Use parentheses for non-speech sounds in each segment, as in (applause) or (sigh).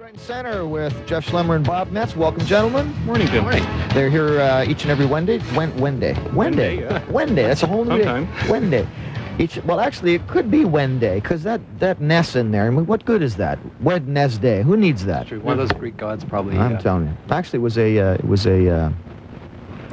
Right Center with Jeff Schlemmer and Bob Metz. Welcome, gentlemen. Morning, Jim. Morning. They're here uh, each and every Wednesday. Wen- Wednesday. Wednesday. yeah. Wednesday. That's a whole new Sometime. day. Wednesday. Each, well, actually, it could be Wednesday because that that Ness in there. I mean, what good is that? Wednesday. Who needs that? True. One of those Greek gods probably. I'm uh, telling you. Actually, it was a uh, it was a uh,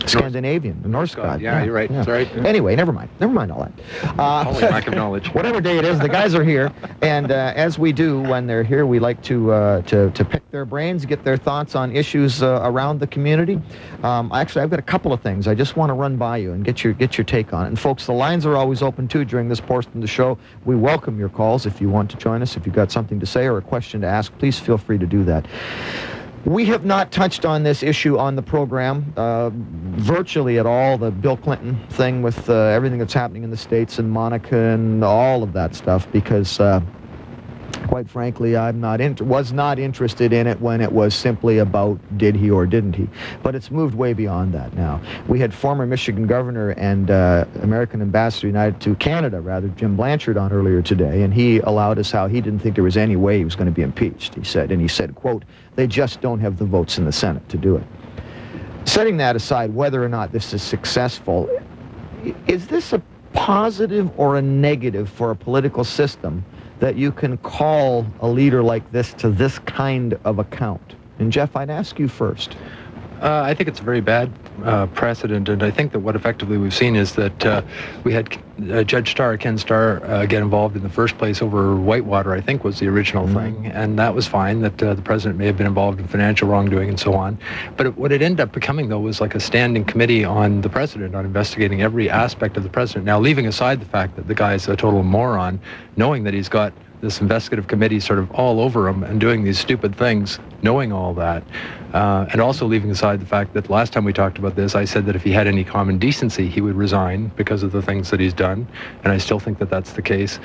Scandinavian, Norse God. god. Yeah, you're right. Sorry. Anyway, never mind. Never mind all that. Uh, Holy lack of knowledge. (laughs) whatever day it is, the guys are here, and uh, as we do when they're here, we like to uh, to to pick their brains, get their thoughts on issues uh, around the community. Um, actually, I've got a couple of things I just want to run by you and get your get your take on it. And folks, the lines are always open too during this portion of the show. We welcome your calls if you want to join us. If you've got something to say or a question to ask, please feel free to do that. We have not touched on this issue on the program uh, virtually at all. The Bill Clinton thing with uh, everything that's happening in the states and Monica and all of that stuff, because uh, quite frankly, I'm not was not interested in it when it was simply about did he or didn't he. But it's moved way beyond that now. We had former Michigan governor and uh, American ambassador united to Canada, rather Jim Blanchard, on earlier today, and he allowed us how he didn't think there was any way he was going to be impeached. He said, and he said, "quote They just don't have the votes in the Senate to do it." Setting that aside, whether or not this is successful, is this a positive or a negative for a political system that you can call a leader like this to this kind of account? And Jeff, I'd ask you first. Uh, I think it's very bad uh, precedent, and I think that what effectively we've seen is that uh, we had uh, Judge Starr, Ken Starr, uh, get involved in the first place over Whitewater. I think was the original Mhm. thing, and that was fine. That uh, the president may have been involved in financial wrongdoing and so on. But it, what it ended up becoming, though, was like a standing committee on the president, on investigating every aspect of the president. Now, leaving aside the fact that the guy is a total moron, knowing that he's got this investigative committee sort of all over him and doing these stupid things, knowing all that, uh, and also leaving aside the fact that last time we talked about this, I said that if he had any common decency, he would resign because of the things that he's done, and I still think that that's the case.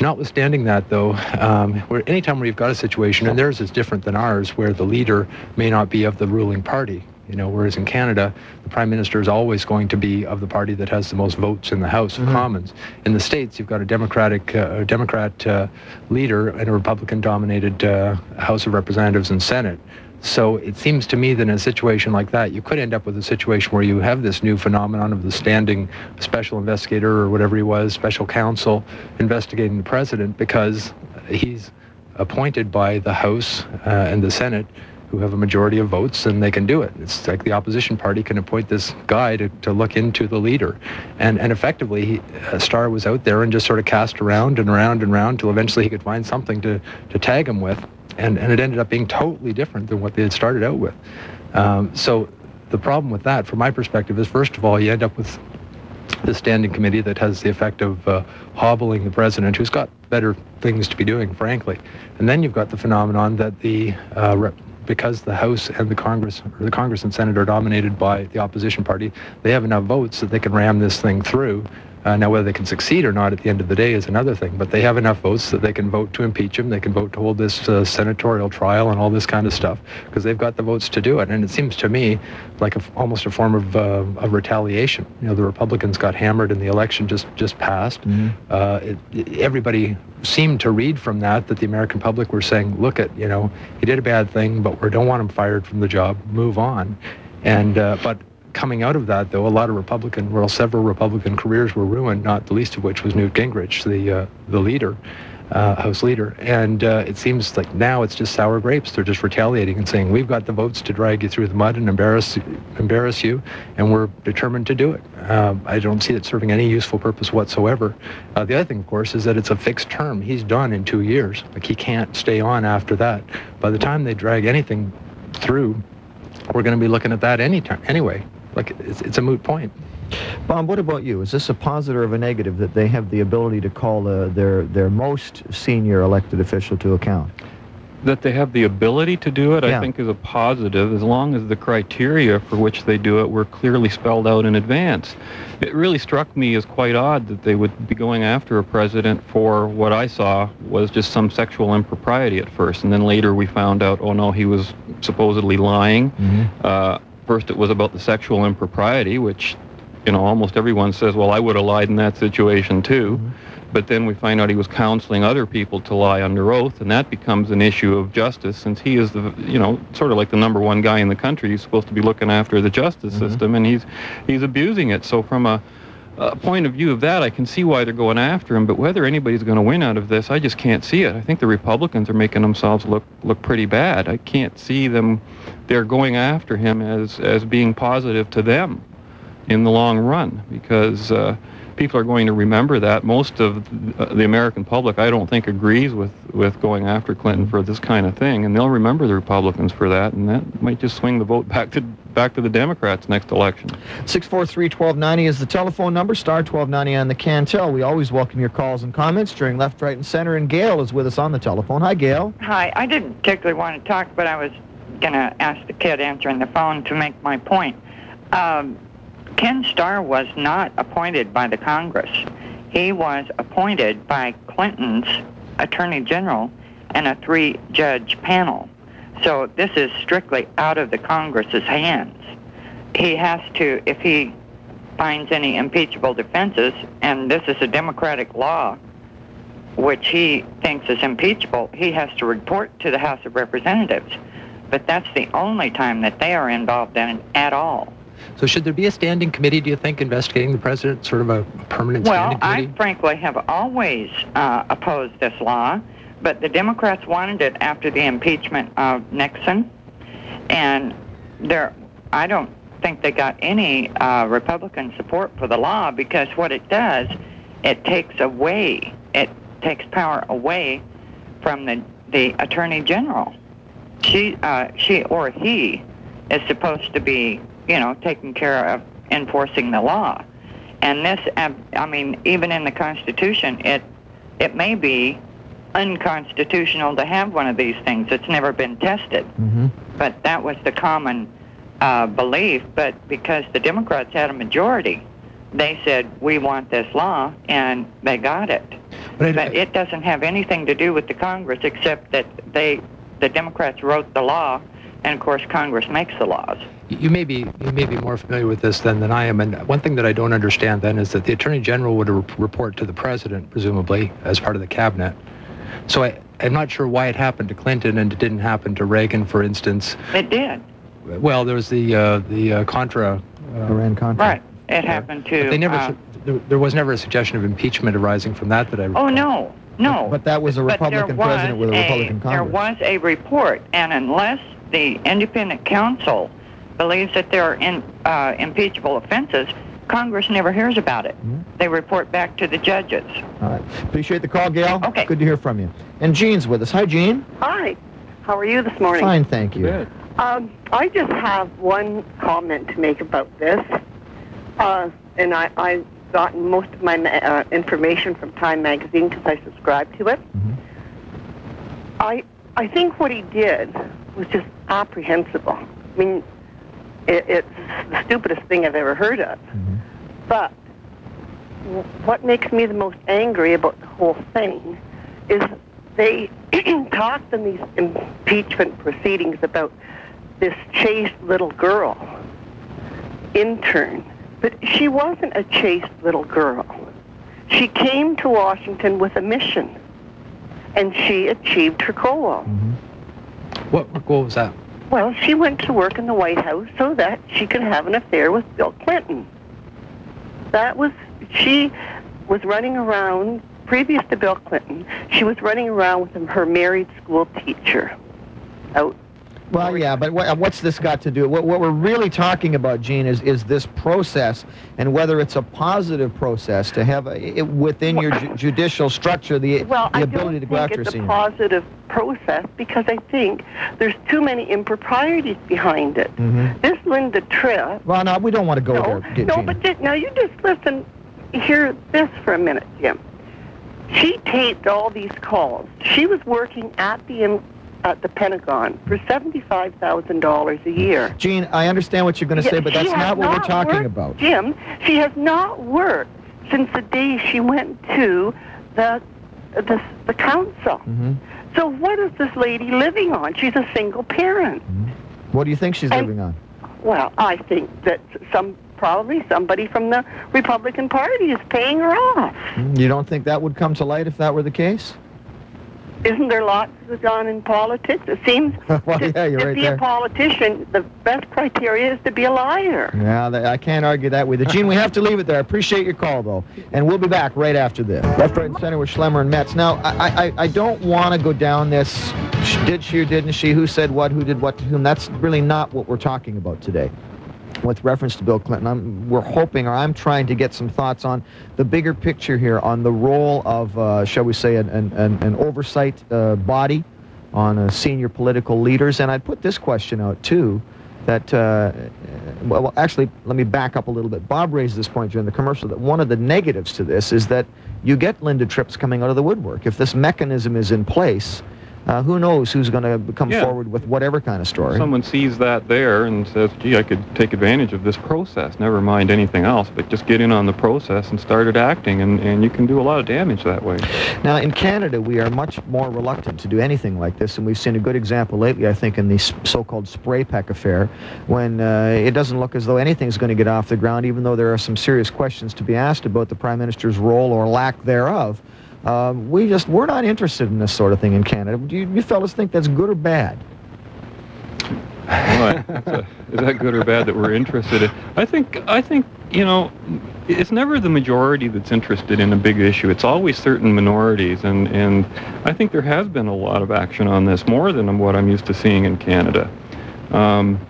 Notwithstanding that, though, um, where anytime you've got a situation, and theirs is different than ours, where the leader may not be of the ruling party, you know, whereas in Canada, the prime minister is always going to be of the party that has the most votes in the House of Mhm. Commons. In the states, you've got a Democratic, uh, a Democrat uh, leader and a Republican-dominated uh, House of Representatives and Senate. So it seems to me that in a situation like that, you could end up with a situation where you have this new phenomenon of the standing special investigator or whatever he was, special counsel investigating the president because he's appointed by the House uh, and the Senate who have a majority of votes and they can do it. It's like the opposition party can appoint this guy to, to look into the leader. And, and effectively, he, uh, Starr was out there and just sort of cast around and around and around till eventually he could find something to, to tag him with. And, and it ended up being totally different than what they had started out with. Um, so the problem with that, from my perspective, is first of all, you end up with the standing committee that has the effect of uh, hobbling the president, who's got better things to be doing, frankly. And then you've got the phenomenon that the uh, rep- because the House and the Congress, or the Congress and Senate are dominated by the opposition party, they have enough votes that they can ram this thing through. Uh, now, whether they can succeed or not at the end of the day is another thing, but they have enough votes that they can vote to impeach him, they can vote to hold this uh, senatorial trial and all this kind of stuff, because they've got the votes to do it. And it seems to me like a, almost a form of, uh, of retaliation. You know, the Republicans got hammered in the election just, just passed. Uh, it, it- everybody seemed to read from that that the American public were saying, look at, you know, he did a bad thing, but we don't want him fired from the job, move on. And, uh, but coming out of that, though, a lot of Republican, well, several Republican careers were ruined, not the least of which was Newt Gingrich, the, uh, the leader, uh, House leader. And uh, it seems like now it's just sour grapes. They're just retaliating and saying, we've got the votes to drag you through the mud and embarrass, embarrass you, and we're determined to do it. Um, I don't see it serving any useful purpose whatsoever. Uh, the other thing, of course, is that it's a fixed term. He's done in two years. Like he can't stay on after that. By the time they drag anything through, we're going to be looking at that anytime anyway. Like it's, it's a moot point. Bob, what about you? Is this a positive or a negative that they have the ability to call uh, their their most senior elected official to account? That they have the ability to do it, Yeah. I think, is a positive as long as the criteria for which they do it were clearly spelled out in advance. It really struck me as quite odd that they would be going after a president for what I saw was just some sexual impropriety at first, and then later we found out, oh no, he was supposedly lying. Uh, first, it was about the sexual impropriety, which you know, almost everyone says, well, I would have lied in that situation too. Mm-hmm. But then we find out he was counseling other people to lie under oath, and that becomes an issue of justice since he is the, you know, sort of like the number one guy in the country. He's supposed to be looking after the justice Mm-hmm. system, and he's he's abusing it. So from a, a point of view of that, I can see why they're going after him. But whether anybody's going to win out of this, I just can't see it. I think the Republicans are making themselves look look pretty bad. I can't see them. They're going after him as as being positive to them in the long run because uh, people are going to remember that. Most of uh, the American public, I don't think, agrees with, with going after Clinton for this kind of thing, and they'll remember the Republicans for that, and that might just swing the vote back to back to the Democrats next election. 643-1290 is the telephone number, star 1290 on the Cantel. We always welcome your calls and comments during left, right, and center, and Gail is with us on the telephone. Hi, Gail. Hi, I didn't particularly want to talk, but I was going to ask the kid answering the phone to make my point. Um, Ken Starr was not appointed by the Congress. He was appointed by Clinton's Attorney General and a three-judge panel. So this is strictly out of the Congress's hands. He has to, if he finds any impeachable defenses, and this is a Democratic law, which he thinks is impeachable, he has to report to the House of Representatives. But that's the only time that they are involved in it at all. So should there be a standing committee, do you think, investigating the president, sort of a permanent Well, standing I frankly have always uh, opposed this law, but the Democrats wanted it after the impeachment of Nixon, and there, I don't think they got any uh, Republican support for the law because what it does, it takes away, it takes power away from the the Attorney General. She, uh, she or he, is supposed to be, you know, taking care of enforcing the law. And this, I mean, even in the Constitution, it it may be unconstitutional to have one of these things. It's never been tested, Mm-hmm. but that was the common uh, belief. But because the Democrats had a majority, they said we want this law, and they got it. But But it doesn't have anything to do with the Congress, except that they, the Democrats wrote the law, and of course Congress makes the laws. You may be you may be more familiar with this than, than I am, and one thing that I don't understand then is that the attorney general would re- report to the president, presumably as part of the cabinet. So I, I'm not sure why it happened to Clinton and it didn't happen to Reagan, for instance. It did, Well, there was the uh, the uh, Contra. Uh, Iran Contra. right? It happened to. but they never. uh, su- there, there was never a suggestion of impeachment arising from that that I. oh no, no. But that was a But there Republican was president with a Republican There Congress. was a report, and unless the independent counsel believes that there are in, uh, impeachable offenses, Congress never hears about it. Mhm. They report back to the judges. All right. Appreciate the call, Gail. Okay. Good to hear from you. And Jean's with us. Hi, Jean. Hi. How are you this morning? Fine, thank you. Good. Um, I just have one comment to make about this. Uh, and I, I've gotten most of my ma- uh, information from Time Magazine because I subscribe to it. Mhm. I, I think what he did was just apprehensible. I mean, it, it's the stupidest thing I've ever heard of. Mhm. But what makes me the most angry about the whole thing is they (clears throat) talked in these impeachment proceedings about this chaste little girl, intern. But she wasn't a chaste little girl. She came to Washington with a mission, and she achieved her goal. Mhm. What, what goal was that? Well, she went to work in the White House so that she could have an affair with Bill Clinton. That was, she was running around, previous to Bill Clinton, she was running around with her married school teacher out. Well, yeah, but what, what's this got to do? What, what we're really talking about, Gene, is is this process and whether it's a positive process to have a, it, within your ju- judicial structure the, Well, the I ability to go think after a it's a senior. positive process because I think there's too many improprieties behind it. Mhm. This Linda Tripp Well, no, we don't want to go no, there, G- no, Gene. but now you just listen. Hear this for a minute, Jim. She taped all these calls. She was working at the at the Pentagon for seventy-five thousand dollars a year. Gene, I understand what you're going to Yeah, say, but that's not what we're talking worked, about. Jim, she has not worked since the day she went to the uh, the, the council. hmm So what is this lady living on? She's a single parent. Mm-hmm. What do you think she's And- living on? Well, I think that some probably somebody from the Republican Party is paying her off. Mm, you don't think that would come to light if that were the case? Isn't there lots done in politics? It seems (laughs) well, to, yeah, to right be there. a politician, the best criteria is to be a liar. Yeah, I can't argue that with you. Gene, we have to leave it there. I appreciate your call, though. And we'll be back right after this. Left, right, and center with Schlemmer and Metz. Now, I, I, I don't want to go down this did she or didn't she, who said what, who did what to whom. That's really not what we're talking about today. With reference to Bill Clinton, I'm, we're hoping, or I'm trying to get some thoughts on the bigger picture here, on the role of, uh, shall we say, an, an, an oversight uh, body on uh, senior political leaders. And I'd put this question out, too that, uh, well, well, actually, let me back up a little bit. Bob raised this point during the commercial that one of the negatives to this is that you get Linda Tripps coming out of the woodwork. If this mechanism is in place, uh, who knows who's going to come Yeah. forward with whatever kind of story. Someone sees that there and says, gee, I could take advantage of this process, never mind anything else, but just get in on the process and started acting, and, and you can do a lot of damage that way. Now, in Canada, we are much more reluctant to do anything like this, and we've seen a good example lately, I think, in the so-called spray pack affair, when uh, it doesn't look as though anything's going to get off the ground, even though there are some serious questions to be asked about the Prime Minister's role or lack thereof. Uh, we just, we're not interested in this sort of thing in Canada. Do you, you fellas think that's good or bad? Well, a- is that good or bad that we're interested in? I think I think you know, it's never the majority that's interested in a big issue. It's always certain minorities, and and I think there has been a lot of action on this, more than what I'm used to seeing in Canada. Um,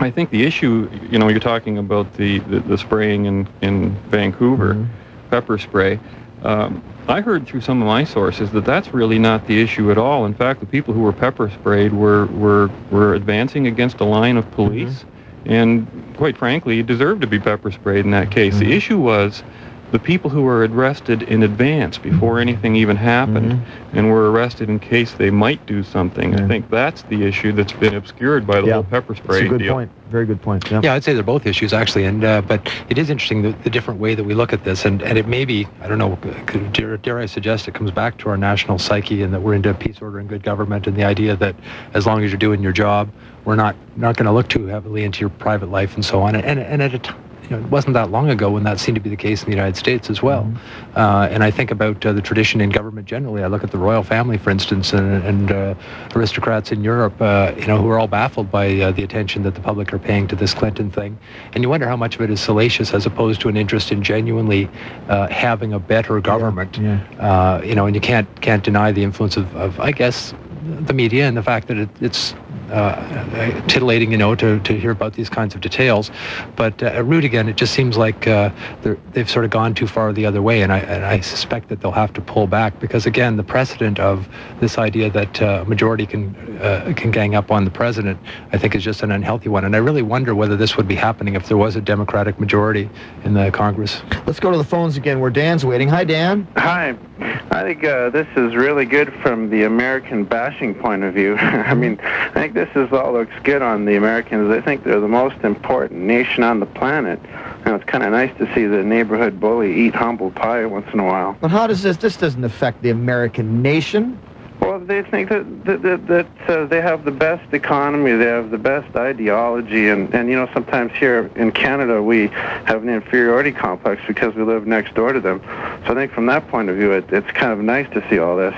I think the issue, you know, you're talking about the the, the spraying in in Vancouver, Mhm. pepper spray. Um, I heard through some of my sources that that's really not the issue at all. In fact, the people who were pepper sprayed were were were advancing against a line of police, and quite frankly, deserved to be pepper sprayed in that case. Mhm. The issue was the people who were arrested in advance before anything even happened Mhm. and were arrested in case they might do something. Yeah. I think that's the issue that's been obscured by the Yeah. whole pepper spray That's spray a good deal. point. Very good point. Yeah. Yeah, I'd say they're both issues actually, and uh, but it is interesting the, the different way that we look at this, and, and it may be I don't know could, dare, dare I suggest it comes back to our national psyche and that we're into peace, order, and good government, and the idea that as long as you're doing your job, we're not not going to look too heavily into your private life and so on, and and at a time. You know, it wasn't that long ago when that seemed to be the case in the United States as well. Uh, and I think about uh, the tradition in government generally. I look at the royal family, for instance, and, and uh, aristocrats in Europe, uh, you know, who are all baffled by uh, the attention that the public are paying to this Clinton thing. And you wonder how much of it is salacious as opposed to an interest in genuinely uh, having a better government. Yeah. Uh, you know, and you can't can't deny the influence of, of I guess, the media and the fact that it, it's uh, titillating, you know, to, to hear about these kinds of details. But uh, at root again, it just seems like uh, they're, they've sort of gone too far the other way, and I, and I suspect that they'll have to pull back because again, the precedent of this idea that uh, a majority can uh, can gang up on the president, I think, is just an unhealthy one. And I really wonder whether this would be happening if there was a Democratic majority in the Congress. Let's go to the phones again where Dan's waiting. Hi, Dan. Hi. I think uh, this is really good from the American bashing point of view. (laughs) I mean, I think this is all looks good on the Americans. I think they're the most important nation on the planet. And it's kind of nice to see the neighborhood bully eat humble pie once in a while. But how does this? This doesn't affect the American nation. Well, they think that that, that, that uh, they have the best economy, they have the best ideology, and and you know sometimes here in Canada we have an inferiority complex because we live next door to them. So I think from that point of view, it, it's kind of nice to see all this.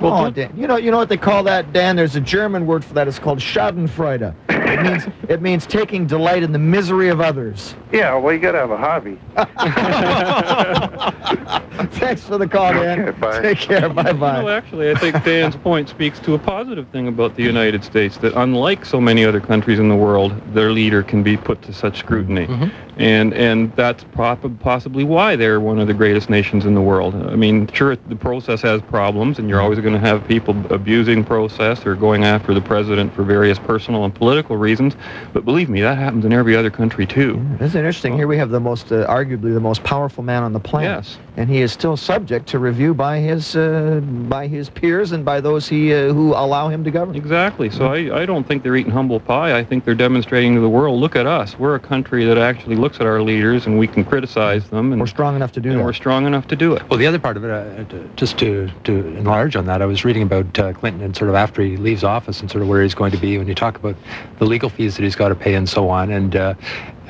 Well, oh, Dan, you know, you know what they call that, Dan? There's a German word for that. It's called Schadenfreude. It (laughs) means it means taking delight in the misery of others. Yeah, well, you got to have a hobby. (laughs) (laughs) (laughs) Thanks for the call, Dan. Okay, bye. Take care. (laughs) Bye No, bye. actually, I think Dan's point speaks to a positive thing about the United States that, unlike so many other countries in the world, their leader can be put to such scrutiny, and and that's prob- possibly why they're one of the greatest nations in the world. I mean, sure, the process has problems, and you're always going to have people abusing process or going after the president for various personal and political reasons. But believe me, that happens in every other country too. Isn't it interesting? Here we have the most, uh, arguably, the most powerful man on the planet, Yes. and he is still subject to review by his uh, by his peers and by those he uh, who allow him to govern. Exactly. So I, I don't think they're eating humble pie. I think they're demonstrating to the world, look at us. We're a country that actually looks at our leaders and we can criticize them and, We're strong enough to do and that. we're strong enough to do it. Well, the other part of it, uh, to- just to, to enlarge on that, I was reading about uh, Clinton and sort of after he leaves office and sort of where he's going to be. When you talk about the legal fees that he's got to pay, and so on. And uh,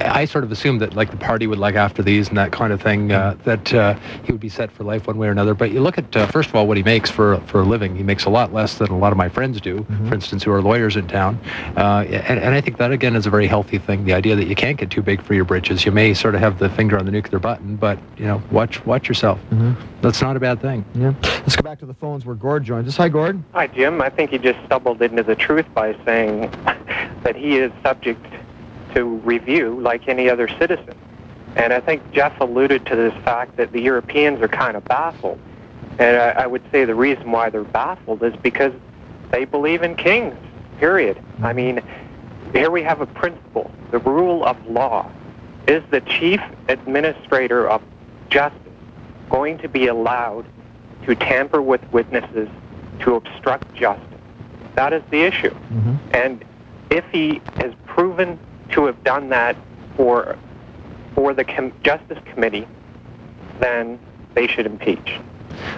I sort of assumed that like the party would like after these and that kind of thing uh, that uh, he would be set for life one way or another. But you look at uh, first of all what he makes for for a living. He makes a lot less than a lot of my friends do, Mm-hmm. for instance, who are lawyers in town. Uh, and, and I think that again is a very healthy thing. The idea that you can't get too big for your britches. You may sort of have the finger on the nuclear button, but you know, watch watch yourself. Mhm. That's not a bad thing. Yeah. Let's go back to the phones where Gord joins us. Hi, Gord. Hi, Jim. I think he just stumbled into the truth by saying (laughs) that he is subject to review like any other citizen. And I think Jeff alluded to this fact that the Europeans are kind of baffled. And I, I would say the reason why they're baffled is because they believe in kings, period. I mean, here we have a principle. The rule of law. Is the chief administrator of justice going to be allowed to tamper with witnesses to obstruct justice? That is the issue. Mm-hmm. And if he has proven to have done that for for the com- Justice Committee, then they should impeach.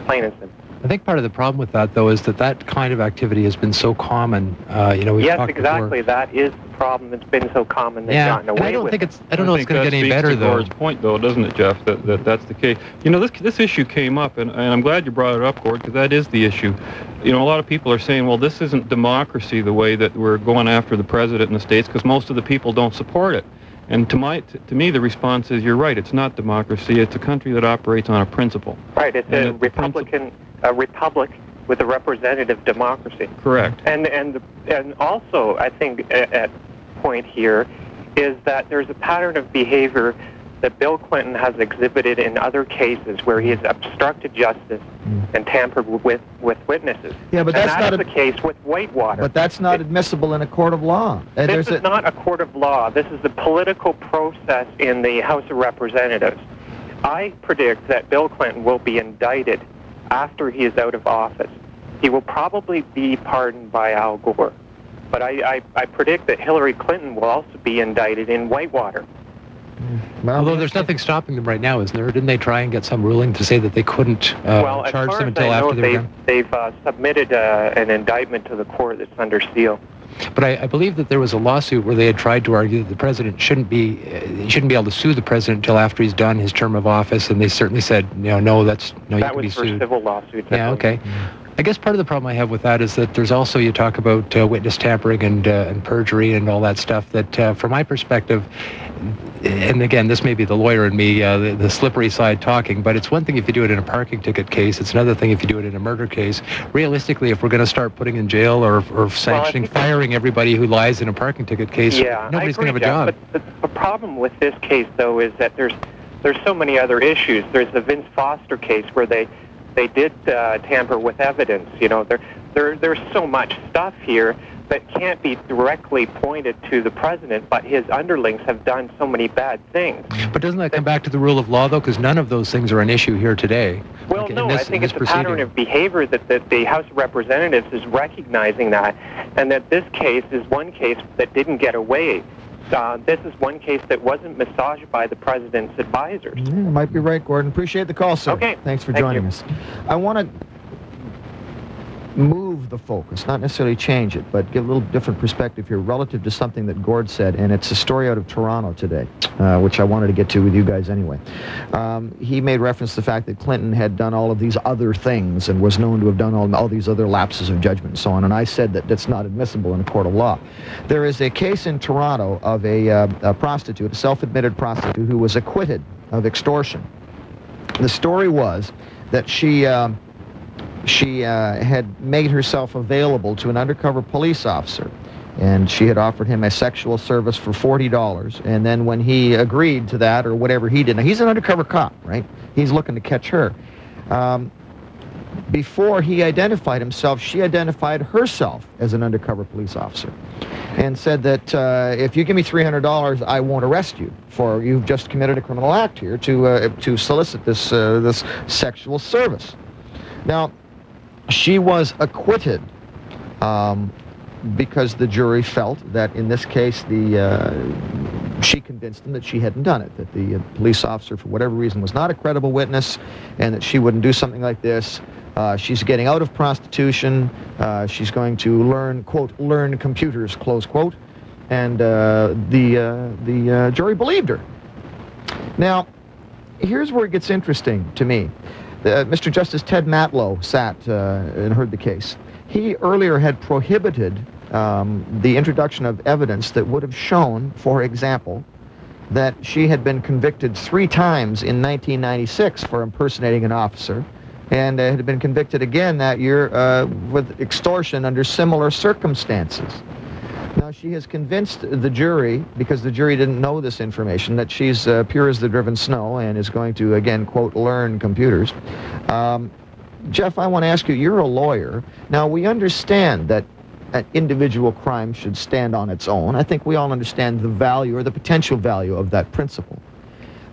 Plain and simple. I think part of the problem with that, though, is that that kind of activity has been so common. Uh, you know, we've yes, talked exactly. Before. That is the problem that's been so common. They've Yeah, gotten and away I don't with think it. it's. I don't know. It's going to get any speaks better, to though. Gord's point, though, doesn't it, Jeff? That, that that's the case. You know, this this issue came up, and, and I'm glad you brought it up, Gord, because that is the issue. You know, a lot of people are saying, well, this isn't democracy the way that we're going after the president in the states, because most of the people don't support it. And to my to, me, the response is, you're right. It's not democracy. It's a country that operates on a principle. right. It's and a Republican, a republic with a representative democracy. Correct. And and and also, I think at, at point here is that there's a pattern of behavior that Bill Clinton has exhibited in other cases where he has obstructed justice and tampered with with witnesses. Yeah, but that's that not a- the case with Whitewater. But that's not admissible in a court of law. Uh, this is a- not a court of law. This is the political process in the House of Representatives. I predict that Bill Clinton will be indicted after he is out of office. He will probably be pardoned by Al Gore. But I, I, I predict that Hillary Clinton will also be indicted in Whitewater. Well, Although there's nothing stopping them right now, isn't there? Didn't they try and get some ruling to say that they couldn't uh, well, charge them until I know, after they were they've, done? they've uh, submitted uh, an indictment to the court that's under seal. But I, I believe that there was a lawsuit where they had tried to argue that the president shouldn't be uh, shouldn't be able to sue the president until after he's done his term of office, and they certainly said, you know, no, that's no, you that can be sued. That was for civil lawsuits. I Yeah, believe. okay. I guess part of the problem I have with that is that there's also you talk about uh, witness tampering and uh, and perjury and all that stuff. That uh, from my perspective, and again, this may be the lawyer in me, uh, the, the slippery side talking, but it's one thing if you do it in a parking ticket case. It's another thing if you do it in a murder case. Realistically, if we're going to start putting in jail or, or sanctioning, think- firing everybody who lies in a parking ticket case, Yeah, nobody's going to have a job. But the, the problem with this case, though, is that there's there's so many other issues. There's the Vince Foster case where they they did uh, tamper with evidence. You know, there there there's so much stuff here that can't be directly pointed to the president, but his underlings have done so many bad things. But doesn't that come back to the rule of law, though? Because none of those things are an issue here today. Well, Like no, this- I think it's a pattern of behavior that, that the House of Representatives is recognizing that, and that this case is one case that didn't get away. Uh, this is one case that wasn't massaged by the president's advisors. You might be right, Gordon. Appreciate the call, sir. Okay. Thanks for Thank joining you. us. I want to move the focus, not necessarily change it, but give a little different perspective here relative to something that Gord said, and it's a story out of Toronto today, uh, which I wanted to get to with you guys anyway. Um, he made reference to the fact that Clinton had done all of these other things and was known to have done all, all these other lapses of judgment and so on, and I said that that's not admissible in a court of law. There is a case in Toronto of a, uh, a prostitute, a self-admitted prostitute, who was acquitted of extortion. The story was that she um, she uh, had made herself available to an undercover police officer, and she had offered him a sexual service for forty dollars. And then when he agreed to that, or whatever he did, now he's an undercover cop, right? He's looking to catch her. Um, before he identified himself, she identified herself as an undercover police officer and said that uh, if you give me $300, I won't arrest you for you've just committed a criminal act here to, uh, to solicit this, uh, this sexual service. Now, she was acquitted um, because the jury felt that in this case the uh, she convinced them that she hadn't done it, that the uh, police officer, for whatever reason, was not a credible witness, and that she wouldn't do something like this. Uh, she's getting out of prostitution. Uh, she's going to learn, quote, learn computers, close quote. and uh, the uh, the jury believed her. Now, here's where it gets interesting to me. Uh, Mr. Justice Ted Matlow sat uh, and heard the case. He earlier had prohibited um, the introduction of evidence that would have shown, for example, that she had been convicted three times in 1996 for impersonating an officer and had been convicted again that year uh, with extortion under similar circumstances. Now, she has convinced the jury, because the jury didn't know this information, that she's uh, pure as the driven snow and is going to, again, quote, learn computers. Um, Jeff, I want to ask you, you're a lawyer. Now, we understand that an individual crime should stand on its own. I think we all understand the value or the potential value of that principle.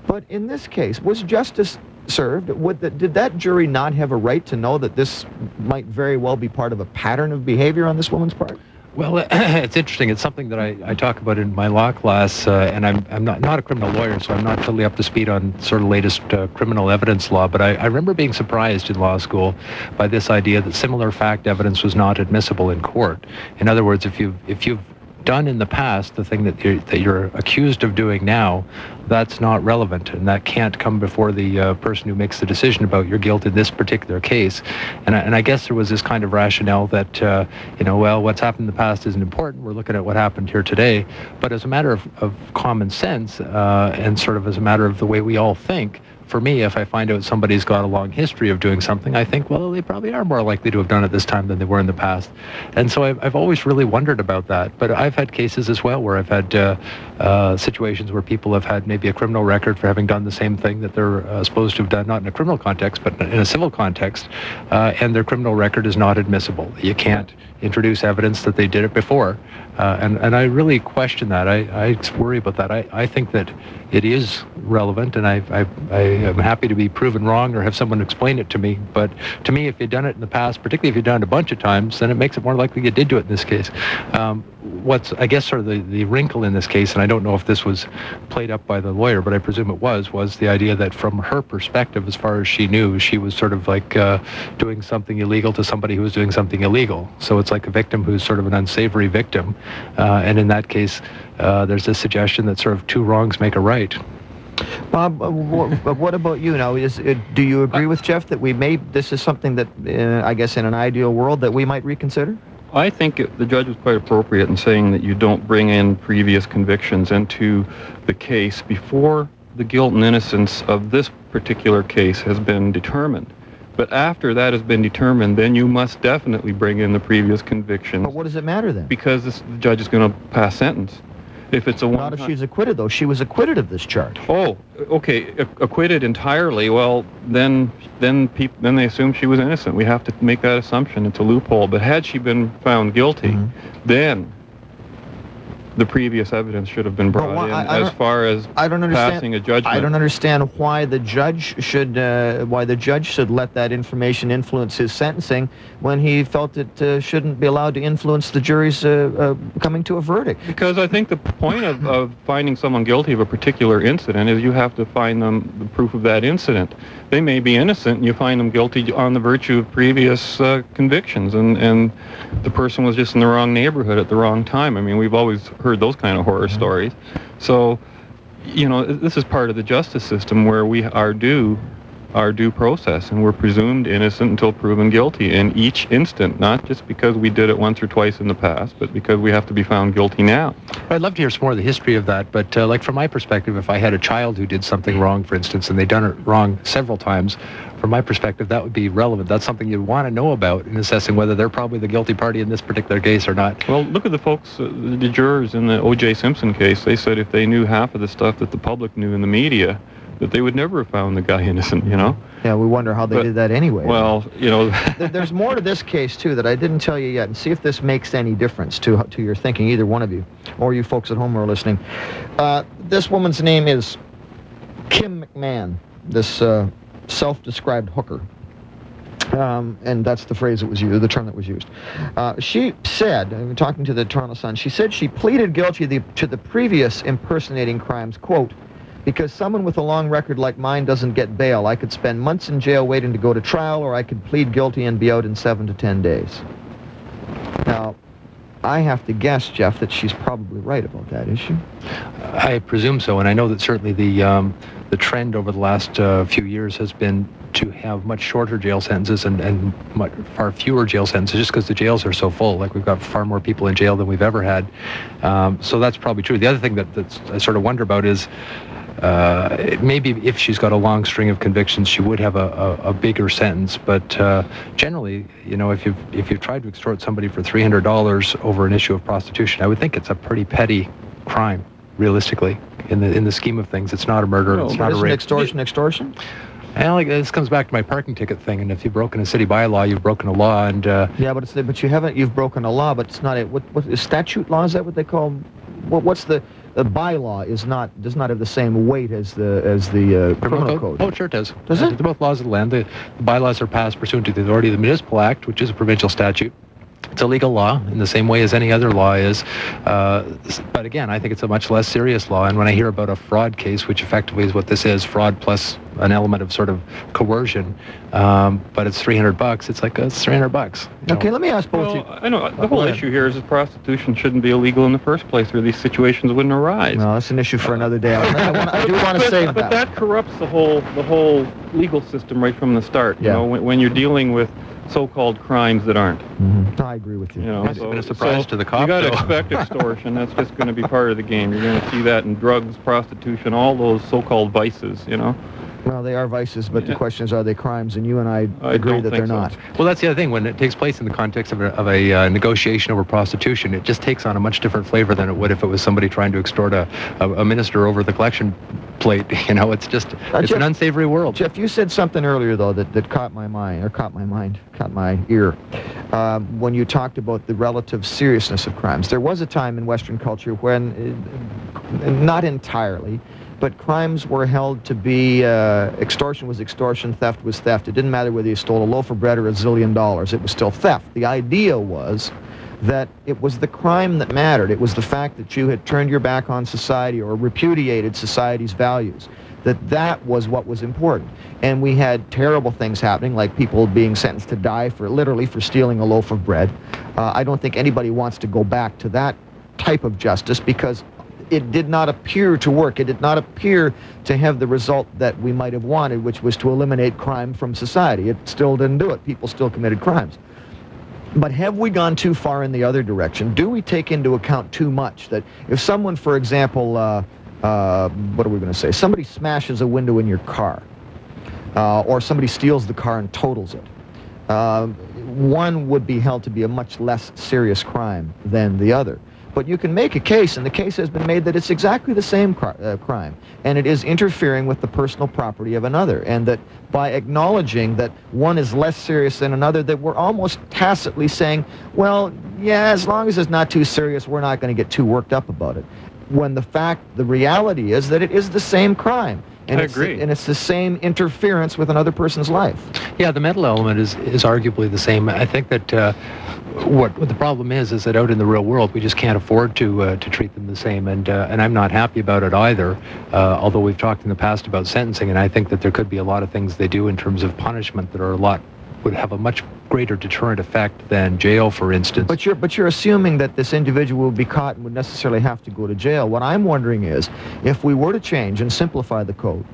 But in this case, was justice served? The, did that jury not have a right to know that this might very well be part of a pattern of behavior on this woman's part? Well, (clears throat) it's interesting. It's something that I, I talk about in my law class, uh, and I'm, I'm not, not a criminal lawyer, so I'm not totally up to speed on sort of latest uh, criminal evidence law, but I, I remember being surprised in law school by this idea that similar fact evidence was not admissible in court. In other words, if you if you've done in the past, the thing that you're, that you're accused of doing now, that's not relevant, and that can't come before the uh, person who makes the decision about your guilt in this particular case. And I, and I guess there was this kind of rationale that, uh, you know, well, what's happened in the past isn't important. We're looking at what happened here today. But as a matter of, of common sense uh, and sort of as a matter of the way we all think, for me, if I find out somebody's got a long history of doing something, I think, well, they probably are more likely to have done it this time than they were in the past. And so I've, I've always really wondered about that. But I've had cases as well where I've had uh, uh, situations where people have had maybe a criminal record for having done the same thing that they're uh, supposed to have done, not in a criminal context, but in a civil context, uh, and their criminal record is not admissible. You can't introduce evidence that they did it before. Uh, and, and I really question that. I, I worry about that. I, I think that it is relevant, and I, I, I am happy to be proven wrong or have someone explain it to me. But to me, if you've done it in the past, particularly if you've done it a bunch of times, then it makes it more likely you did do it in this case. Um, what's, I guess, sort of the, the wrinkle in this case, and I don't know if this was played up by the lawyer, but I presume it was, was the idea that from her perspective, as far as she knew, she was sort of like uh, doing something illegal to somebody who was doing something illegal. So it's like a victim who's sort of an unsavory victim. Uh, and in that case, uh, there's this suggestion that sort of two wrongs make a right. Bob, uh, wh- what about you now? Is, uh, do you agree with Jeff that we may, this is something that, uh, I guess, in an ideal world, that we might reconsider? I think it, the judge was quite appropriate in saying that you don't bring in previous convictions into the case before the guilt and innocence of this particular case has been determined. But after that has been determined, then you must definitely bring in the previous convictions. But what does it matter then? Because this, the judge is going to pass sentence. If it's a one. Not if she's acquitted, though. She was acquitted of this charge. Oh, okay, acquitted entirely. Well, then, then people, then they assume she was innocent. We have to make that assumption. It's a loophole. But had she been found guilty, mm-hmm. then the previous evidence should have been brought why, in I, I as far as I don't understand, passing a judgment. I don't understand why the judge should uh, why the judge should let that information influence his sentencing when he felt it uh, shouldn't be allowed to influence the jury's uh, uh coming to a verdict. Because I think the point of, of finding someone guilty of a particular incident is you have to find them the proof of that incident. They may be innocent, and you find them guilty on the virtue of previous uh, convictions, and and the person was just in the wrong neighborhood at the wrong time. I mean, we've always heard those kind of horror stories. So, you know, this is part of the justice system where we are due our due process and we're presumed innocent until proven guilty in each instant, not just because we did it once or twice in the past, but because we have to be found guilty now. I'd love to hear some more of the history of that, but uh, like from my perspective, if I had a child who did something wrong, for instance, and they'd done it wrong several times, from my perspective, that would be relevant. That's something you'd want to know about in assessing whether they're probably the guilty party in this particular case or not. Well, look at the folks, uh, the jurors in the O.J. Simpson case. They said if they knew half of the stuff that the public knew in the media, that they would never have found the guy innocent, you know? Yeah, we wonder how they but, did that anyway. Well, you know. There's more to this case, too, that I didn't tell you yet, and see if this makes any difference to, to your thinking, either one of you, or you folks at home who are listening. Uh, this woman's name is Kim McMahon, this uh, self-described hooker. Um, and that's the phrase that was used, the term that was used. Uh, she said, I'm talking to the Toronto Sun, she said she pleaded guilty to the, to the previous impersonating crimes, quote, because someone with a long record like mine doesn't get bail. I could spend months in jail waiting to go to trial, or I could plead guilty and be out in seven to ten days. Now, I have to guess, Jeff, that she's probably right about that issue. I presume so, and I know that certainly the um, the trend over the last uh, few years has been to have much shorter jail sentences and, and much, far fewer jail sentences just because the jails are so full. Like we've got far more people in jail than we've ever had. Um, so that's probably true. The other thing that I sort of wonder about is uh, maybe if she's got a long string of convictions, she would have a, a, a bigger sentence. But uh, generally, you know, if you've if you've tried to extort somebody for three hundred dollars over an issue of prostitution, I would think it's a pretty petty crime, realistically. In the in the scheme of things, it's not a murder. No, it's not a rape. extortion extortion? And like, this comes back to my parking ticket thing. And if you've broken a city bylaw, you've broken a law. And uh, Yeah, but it's but you haven't. You've broken a law, but it's not a what? What is statute law? Is that what they call? What, what's the the bylaw? Is not does not have the same weight as the as the uh, criminal code. Oh, it sure does. Does Uh, it? They're both laws of the land. The, the bylaws are passed pursuant to the authority of the Municipal Act, which is a provincial statute. It's a legal law in the same way as any other law is. Uh, but again, I think it's a much less serious law. And when I hear about a fraud case, which effectively is what this is, fraud plus an element of sort of coercion, um, but it's 300 bucks, it's like, uh, it's 300 bucks. you know. Okay, let me ask both Well, you. I know the whole ahead. issue here is that prostitution shouldn't be illegal in the first place, or these situations wouldn't arise. No, that's an issue for another day. I, I, wanna, I do want to say that. but that. that corrupts the whole the whole legal system right from the start. You Yeah. know, when, when you're dealing with so-called crimes that aren't. Mhm. I agree with you. You know, It's been a surprise to the cop, You got to expect (laughs) extortion. That's just going to be part of the game. You're going to see that in drugs, prostitution, all those so-called vices. You know. Well, they are vices, but the Yeah. question is, are they crimes? And you and I, I agree that they're so. not. Well, that's the other thing. When it takes place in the context of a, of a uh, negotiation over prostitution, it just takes on a much different flavor than it would if it was somebody trying to extort a, a, a minister over the collection plate. (laughs) You know, it's just it's Jeff- an unsavory world. Jeff, you said something earlier though that, that caught my mind, or caught my mind, caught my ear, um, when you talked about the relative seriousness of crimes. There was a time in Western culture when, uh, not entirely, but crimes were held to be uh, extortion was extortion, theft was theft. It didn't matter whether you stole a loaf of bread or a zillion dollars; it was still theft. The idea was that it was the crime that mattered. It was the fact that you had turned your back on society or repudiated society's values. That that was what was important. And we had terrible things happening, like people being sentenced to die for literally for stealing a loaf of bread. Uh, I don't think anybody wants to go back to that type of justice because it did not appear to work. It did not appear to have the result that we might have wanted, which was to eliminate crime from society. It still didn't do it. People still committed crimes. But have we gone too far in the other direction? Do we take into account too much that if someone, for example, uh, uh, what are we going to say? Somebody smashes a window in your car, uh, or somebody steals the car and totals it. Uh, one would be held to be a much less serious crime than the other. But you can make a case, and the case has been made that it's exactly the same cri- uh, crime, and it is interfering with the personal property of another, and that by acknowledging that one is less serious than another, that we're almost tacitly saying, well, yeah, as long as it's not too serious, we're not going to get too worked up about it. When the fact, the reality is that it is the same crime. And I it's agree. and it's the same interference with another person's life. Yeah, the mental element is, is arguably the same. I think that uh, what, what the problem is is that out in the real world we just can't afford to uh, to treat them the same, and uh, and I'm not happy about it either. Uh, although we've talked in the past about sentencing, and I think that there could be a lot of things they do in terms of punishment that are a lot would have a much greater deterrent effect than jail, for instance. But you're but you're assuming that this individual will be caught and would necessarily have to go to jail. What I'm wondering is, if we were to change and simplify the code,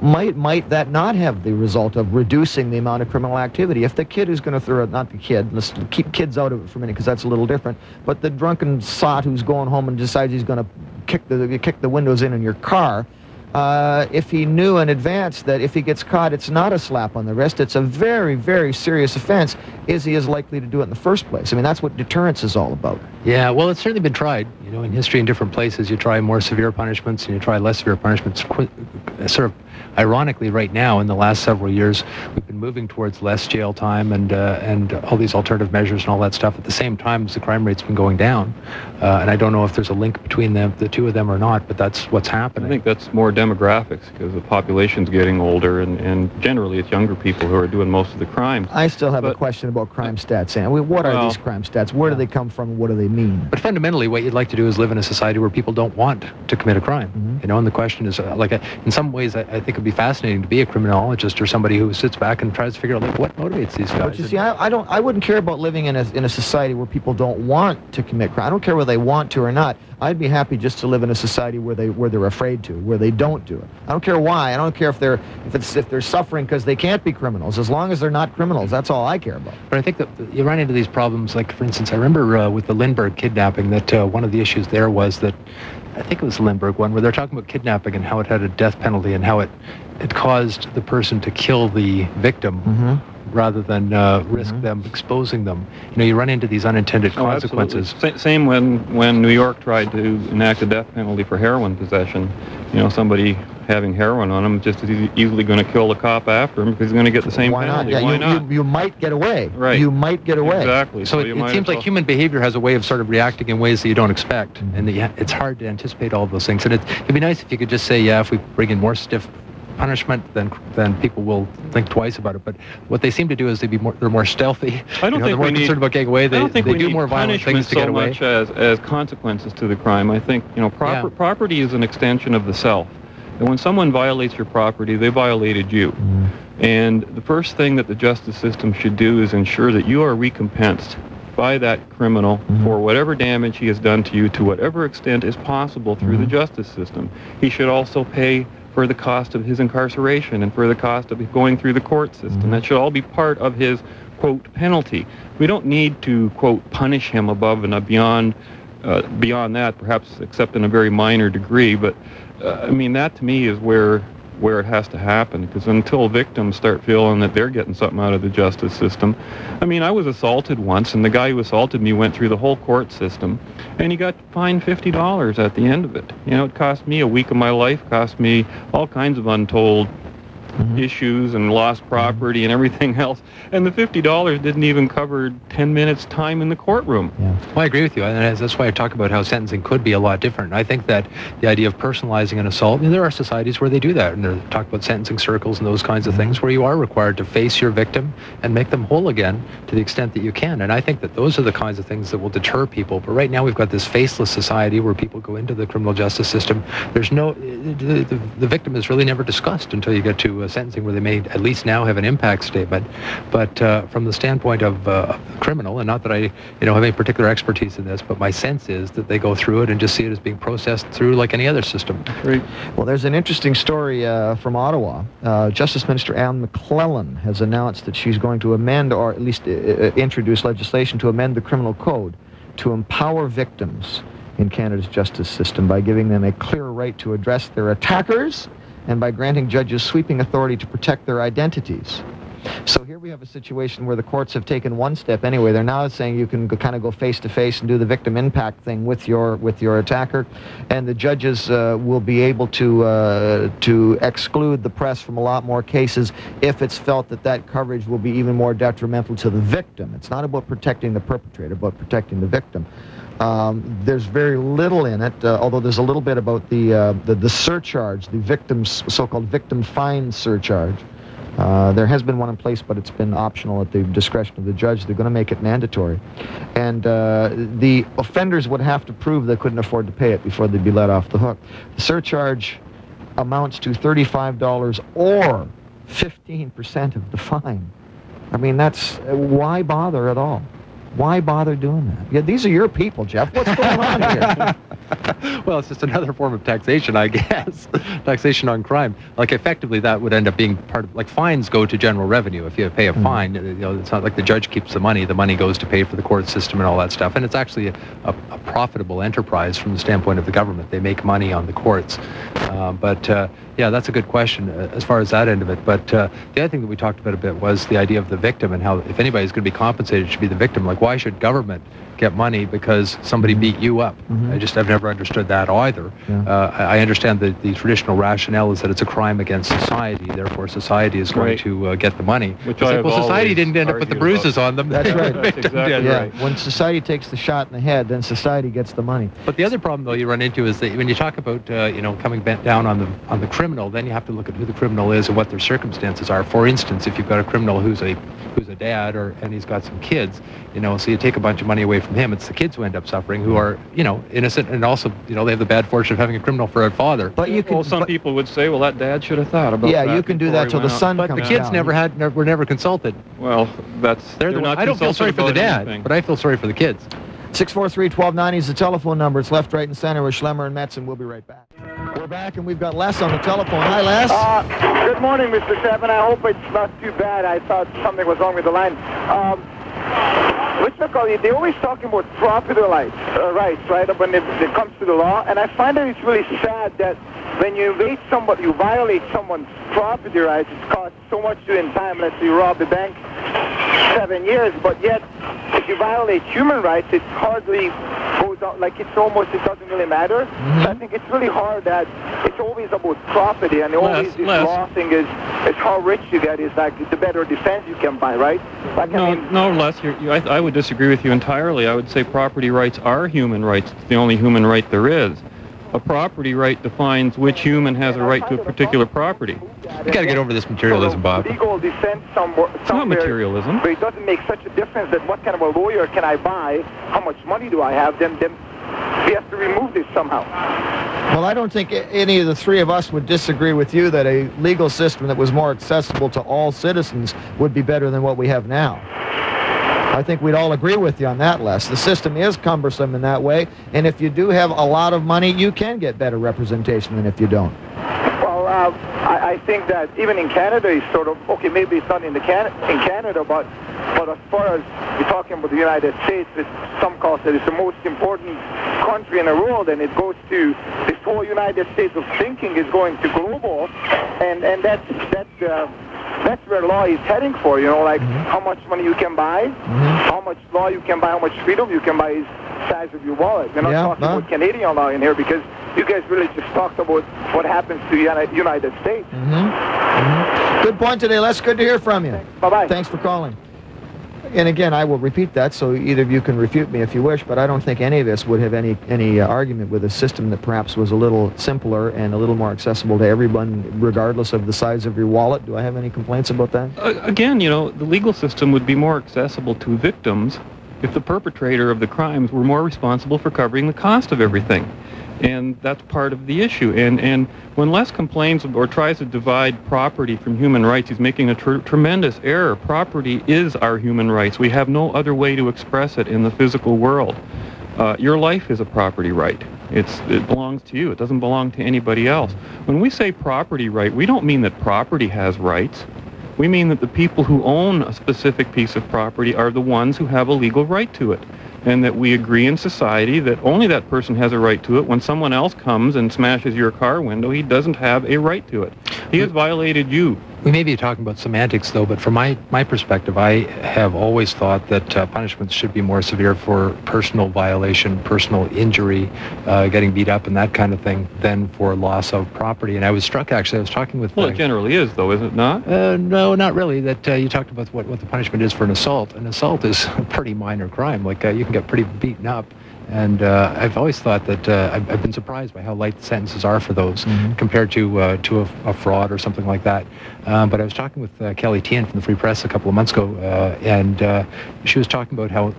might might that not have the result of reducing the amount of criminal activity? If the kid who's going to throw not the kid, let's keep kids out of it for a minute because that's a little different. But the drunken sot who's going home and decides he's going to kick the kick the windows in in your car. Uh, if he knew in advance that if he gets caught, it's not a slap on the wrist, it's a very, very serious offense, is he as likely to do it in the first place? I mean, that's what deterrence is all about. Yeah, well, it's certainly been tried. You know, in history, in different places, you try more severe punishments and you try less severe punishments. Qu- sort of ironically, right now, in the last several years, we've been moving towards less jail time and uh, and all these alternative measures and all that stuff. At the same time, as the crime rate's been going down, uh, and I don't know if there's a link between them, the two of them, or not. But that's what's happening. I think that's more demographics because the population's getting older, and, and generally it's younger people who are doing most of the crimes. I still have a question about crime stats. And what are Well- these crime stats? Where do they come from? What do they mean? But fundamentally, what you'd like to do is live in a society where people don't want to commit a crime. Mhm. You know, and the question is, uh, like, uh, in some ways, I, I think it'd be fascinating to be a criminologist or somebody who sits back and tries to figure out, like, what motivates these guys. But you see, I, I don't. I wouldn't care about living in a in a society where people don't want to commit crime. I don't care whether they want to or not. I'd be happy just to live in a society where they where they're afraid to, where they don't do it. I don't care why. I don't care if they're if it's if they're suffering because they can't be criminals. As long as they're not criminals, that's all I care about. But I think that you run into these problems, like, for instance, I remember uh, with the Lindbergh kidnapping that uh, one of the issues there was that, I think it was the Lindbergh one, where they're talking about kidnapping and how it had a death penalty and how it, it caused the person to kill the victim Mm-hmm. rather than uh, risk Mhm. them exposing them. You know, you run into these unintended Oh, consequences. Sa- Same when, when New York tried to enact a death penalty for heroin possession. You know, somebody having heroin on him just as easily going to kill the cop after him because he's going to get the same Why not? penalty. Yeah, Why you, not? You, you might get away. Right. You might get away. Exactly. So it, it seems like well- human behavior has a way of sort of reacting in ways that you don't expect, Mhm. and that you, it's hard to anticipate all of those things. And it, it'd be nice if you could just say, yeah, if we bring in more stiff punishment, then then people will think twice about it. But what they seem to do is they be more they're more stealthy. I don't you know, think they're more we need- concerned about getting away. They, I don't think they do more violent things to get so away. much as, as consequences to the crime. I think you know proper, Yeah. property is an extension of the self, and when someone violates your property, they violated you. Mhm. And the first thing that the justice system should do is ensure that you are recompensed by that criminal Mhm. for whatever damage he has done to you to whatever extent is possible through the Mhm. justice system. He should also pay for the cost of his incarceration and for the cost of going through the court system. Mhm. That should all be part of his quote penalty. We don't need to quote punish him above and beyond uh, beyond that, perhaps except in a very minor degree. But uh, I mean, that to me is where where it has to happen because until victims start feeling that they're getting something out of the justice system. I mean, I was assaulted once, and the guy who assaulted me went through the whole court system, and he got fined fifty dollars at the end of it. You know, it cost me a week of my life, cost me all kinds of untold Mhm. issues and lost mm-hmm. property and everything (laughs) else. And the fifty dollars didn't even cover ten minutes time in the courtroom. Yeah. Well, I agree with you, and that's- that's why I talk about how sentencing could be a lot different. I think that the idea of personalizing an assault, and there are societies where they do that, and they talk about sentencing circles and those kinds of mm-hmm. things, where you are required to face your victim and make them whole again to the extent that you can. And I think that those are the kinds of things that will deter people. But right now, we've got this faceless society where people go into the criminal justice system. There's no, the, the, the victim is really never discussed until you get to uh, uh, sentencing, where they may at least now have an impact statement. But uh, from the standpoint of uh, criminal, and not that I, you know, have any particular expertise in this, but my sense is that they go through it and just see it as being processed through like any other system. Right. Well, there's an interesting story uh, from Ottawa. Uh, Justice Minister Anne McLellan has announced that she's going to amend, or at least uh, uh, introduce legislation to amend the criminal code to empower victims in Canada's justice system by giving them a clear right to address their attackers and by granting judges sweeping authority to protect their identities. So here we have a situation where the courts have taken one step anyway. They're now saying you can go, kind of go face to face and do the victim impact thing with your with your attacker, and the judges uh, will be able to uh, to exclude the press from a lot more cases if it's felt that that coverage will be even more detrimental to the victim. It's not about protecting the perpetrator, but protecting the victim. Um, there's very little in it, uh, although there's a little bit about the, uh, the the surcharge, the victim's so-called victim fine surcharge. Uh, there has been one in place, but it's been optional at the discretion of the judge. They're going to make it mandatory. And uh, the offenders would have to prove they couldn't afford to pay it before they'd be let off the hook. The surcharge amounts to $35 or 15% of the fine. I mean, that's why bother at all? Why bother doing that? Yeah, these are your people, Jeff. What's going on here? (laughs) (laughs) well, it's just another form of taxation, I (laughs) guess. taxation on crime. Like effectively, that would end up being part of like fines go to general revenue. If you pay a Mhm. fine, you know, it's not like the judge keeps the money. The money goes to pay for the court system and all that stuff. And it's actually a, a, a profitable enterprise from the standpoint of the government. They make money on the courts. Um, but uh, yeah, that's a good question uh, as far as that end of it. But uh, the other thing that we talked about a bit was the idea of the victim and how if anybody's going to be compensated, it should be the victim. Like, why should government get money because somebody beat you up? Mhm. I just I've never understood understood that either. Yeah. Uh, I I understand that the traditional rationale is that it's a crime against society, therefore society is going Right. to uh, get the money. Which It's I like, have well, society didn't end up with the argued bruises on them. That's right. (laughs) That's exactly yeah, right. when society takes the shot in the head, then society gets the money. But the other problem, though, you run into is that when you talk about, uh, you know, coming bent down on the on the criminal, then you have to look at who the criminal is and what their circumstances are. For instance, if you've got a criminal who's a who's a dad or and he's got some kids, you know, so you take a bunch of money away from him, it's the kids who end up suffering, who are, you know, innocent and also, you know, they have the bad fortune of having a criminal for a father. But you can. well, some but- people would say, well, that dad should have thought about that. yeah, that you can do that till the went out." sun But comes the kids down. never had, never, were never consulted. Well, that's They're, the not one, I don't feel sorry for the dad, anything. but I feel sorry for the kids. 643-1290 is the telephone number. It's left, right, and center with Schlemmer and Metzen. We'll be right back. We're back, and we've got Les on the telephone. Hi, Les. Uh, good morning, Mr. Chapman. I hope it's not too bad. I thought something was wrong with the line. Um, what's the call? They're always talking about property rights, uh, rights, right? When it, it comes to the law, and I find that it's really sad that when you invade somebody, you violate someone's property rights. It costs so much to in time. Let's say you rob the bank, seven years, but yet if you violate human rights, it hardly goes out. Like it's almost it doesn't really matter. So I think it's really hard that it's always about property, and always this Les. law thing is is how rich you get is like the better defense you can buy, right? Like No, I mean, no, Les, you're, you, I, I would disagree with you entirely. I would say property rights are human rights. It's the only human right there is. A property right defines which human has a right to a particular property. You got to get over this materialism, Bob. Legal defense somewhere. It's not materialism. But it doesn't make such a difference that what kind of a lawyer can I buy, how much money do I have, then, then we have to remove this somehow. Well, I don't think any of the three of us would disagree with you that a legal system that was more accessible to all citizens would be better than what we have now. I think we'd all agree with you on that, Les. The system is cumbersome in that way, and if you do have a lot of money, you can get better representation than if you don't. Well, uh, I, I think that even in Canada, it's sort of okay. Maybe it's not in the Can- in Canada, but but as far as you're talking about the United States, some call it it's the most important country in the world, and it goes to this whole United States of thinking is going to global, and and that's that's. Uh, that's where law is heading for, you know, like mm-hmm. how much money you can buy, mm-hmm. how much law you can buy, how much freedom you can buy is size of your wallet. We're not Yeah, talking about Canadian law in here because you guys really just talked about what happens to the United States. Mm-hmm. Good point today, Les. Good to hear from you. Bye-bye. Thanks for calling. And again, I will repeat that, so either of you can refute me if you wish, but I don't think any of us would have any any uh, argument with a system that perhaps was a little simpler and a little more accessible to everyone, regardless of the size of your wallet. Do I have any complaints about that? Uh, again, you know, the legal system would be more accessible to victims if the perpetrator of the crimes were more responsible for covering the cost of everything. And that's part of the issue. And, and when Les complains or tries to divide property from human rights, he's making a tr- tremendous error. Property is our human rights. We have no other way to express it in the physical world. Uh, your life is a property right. It's, it belongs to you. It doesn't belong to anybody else. When we say property right, we don't mean that property has rights. We mean that the people who own a specific piece of property are the ones who have a legal right to it. And that we agree in society that only that person has a right to it. When someone else comes and smashes your car window, he doesn't have a right to it. He has mm. violated you. We may be talking about semantics, though, but from my, my perspective, I have always thought that uh, punishments should be more severe for personal violation, personal injury, uh, getting beat up, and that kind of thing, than for loss of property. And I was struck, actually, I was talking with... Well, uh, it generally is, though, is it not? uh, no, not really. That uh, you talked about what, what the punishment is for an assault. An assault is (laughs) a pretty minor crime. Like uh, you can get pretty beaten up, and uh, I've always thought that uh, I've, I've been surprised by how light the sentences are for those compared to uh, to a, a fraud or something like that. Um, but I was talking with uh, Kelly Tien from the Free Press a couple of months ago, uh, and uh, she was talking about how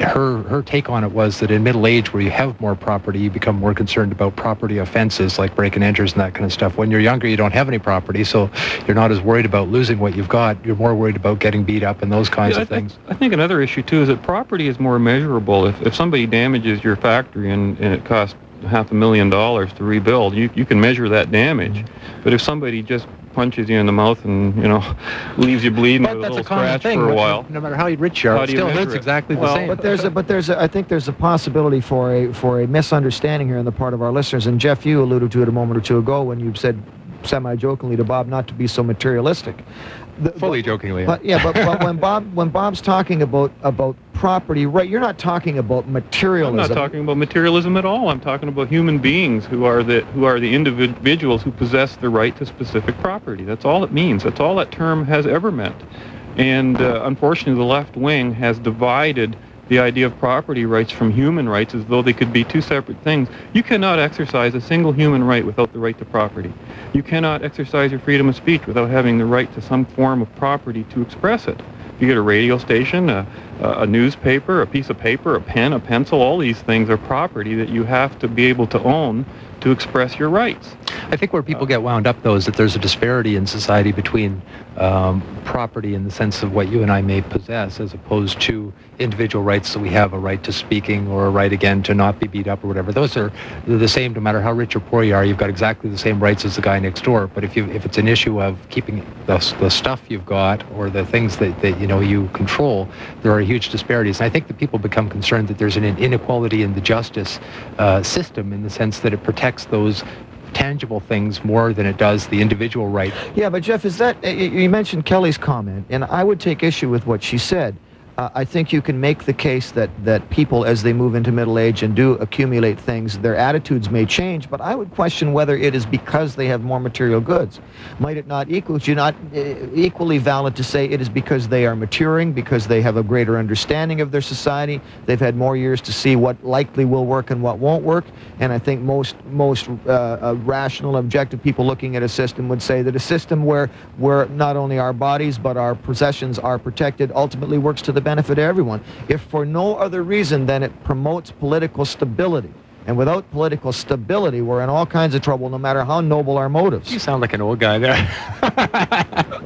her her take on it was that in middle age where you have more property you become more concerned about property offenses like break and enters and that kind of stuff when you're younger you don't have any property so you're not as worried about losing what you've got you're more worried about getting beat up and those kinds Yeah, of I things I think another issue too is that property is more measurable. If, if somebody damages your factory and, and it costs half a million dollars to rebuild, you, you can measure that damage. But if somebody just punches you in the mouth and you know (laughs) leaves you bleeding but with a that's a little common scratch thing for a while, no matter how rich you are How it still measure hurts it? exactly the same But there's a, but there's a, I think there's a possibility for a for a misunderstanding here on the part of our listeners. And Jeff, you alluded to it a moment or two ago when you said semi-jokingly to Bob not to be so materialistic. The- Fully jokingly. But yeah, but, but when (laughs) Bob when Bob's talking about about property right, you're not talking about materialism. I'm not talking about materialism at all. I'm talking about human beings who are the who are the individuals who possess the right to specific property. That's all it means. That's all that term has ever meant. And uh, unfortunately, the left wing has divided the idea of property rights from human rights as though they could be two separate things. You cannot exercise a single human right without the right to property. You cannot exercise your freedom of speech without having the right to some form of property to express it. If You get a radio station, a, a newspaper, a piece of paper, a pen, a pencil, all these things are property that you have to be able to own to express your rights. I think where people get wound up, though, is that there's a disparity in society between um, property in the sense of what you and I may possess, as opposed to individual rights. So we have a right to speaking or a right again to not be beat up or whatever. Those are the same no matter how rich or poor you are. You've got exactly the same rights as the guy next door. But if you if it's an issue of keeping the, the stuff you've got or the things that, that you know you control, there are huge disparities. And I think that people become concerned that there's an inequality in the justice uh, system in the sense that it protects those tangible things more than it does the individual right. Yeah, but Jeff, is that you mentioned Kelly's comment, and I would take issue with what she said. Uh, I think you can make the case that that people, as they move into middle age and do accumulate things, their attitudes may change. But I would question whether it is because they have more material goods. Might it not equal? It not uh, equally valid to say it is because they are maturing, because they have a greater understanding of their society, they've had more years to see what likely will work and what won't work. And I think most most uh, uh, rational, objective people looking at a system would say that a system where where not only our bodies but our possessions are protected ultimately works to the benefit of everyone. If for no other reason than it promotes political stability. And without political stability, we're in all kinds of trouble, no matter how noble our motives. You sound like an old guy there.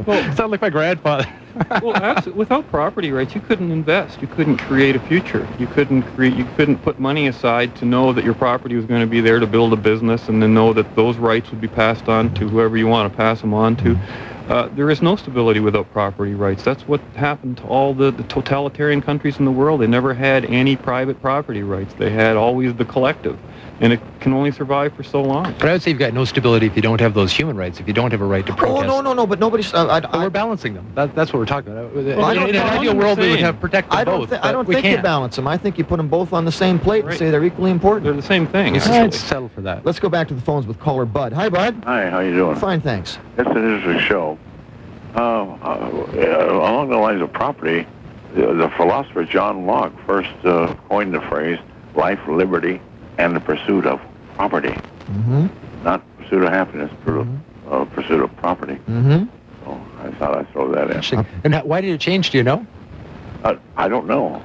well, (laughs) sound like my grandfather. (laughs) well, abso- without property rights, you couldn't invest. You couldn't create a future. You couldn't create. You couldn't put money aside to know that your property was going to be there to build a business, and then know that those rights would be passed on to whoever you want to pass them on to. Uh, there is no stability without property rights. That's what happened to all the, the totalitarian countries in the world. They never had any private property rights. They had always the collective, and it can only survive for so long. But I would say you've got no stability if you don't have those human rights, if you don't have a right to protest. Oh no no no! But nobody's. Uh, I, But I, we're balancing them. That, that's what we're talking about. I in, don't- in an ideal world, we would have protected I don't. both. thi- I don't think you can't. balance them. I think you put them both on the same plate and say they're equally important. They're the same thing. Let's, actually. let's settle for that. Let's go back to the phones with caller Bud. Hi, Bud. Hi, how you doing? Fine, thanks. It's an interesting show. Uh, uh, along the lines of property, the, the philosopher John Locke first uh, coined the phrase "life, liberty, and the pursuit of property." Mm-hmm. Not pursuit of happiness, pursuit, Mhm. of, uh, pursuit of property. Mm-hmm. So I thought I'd throw that in. Interesting. And how- why did it change? Do you know? Uh, I don't know.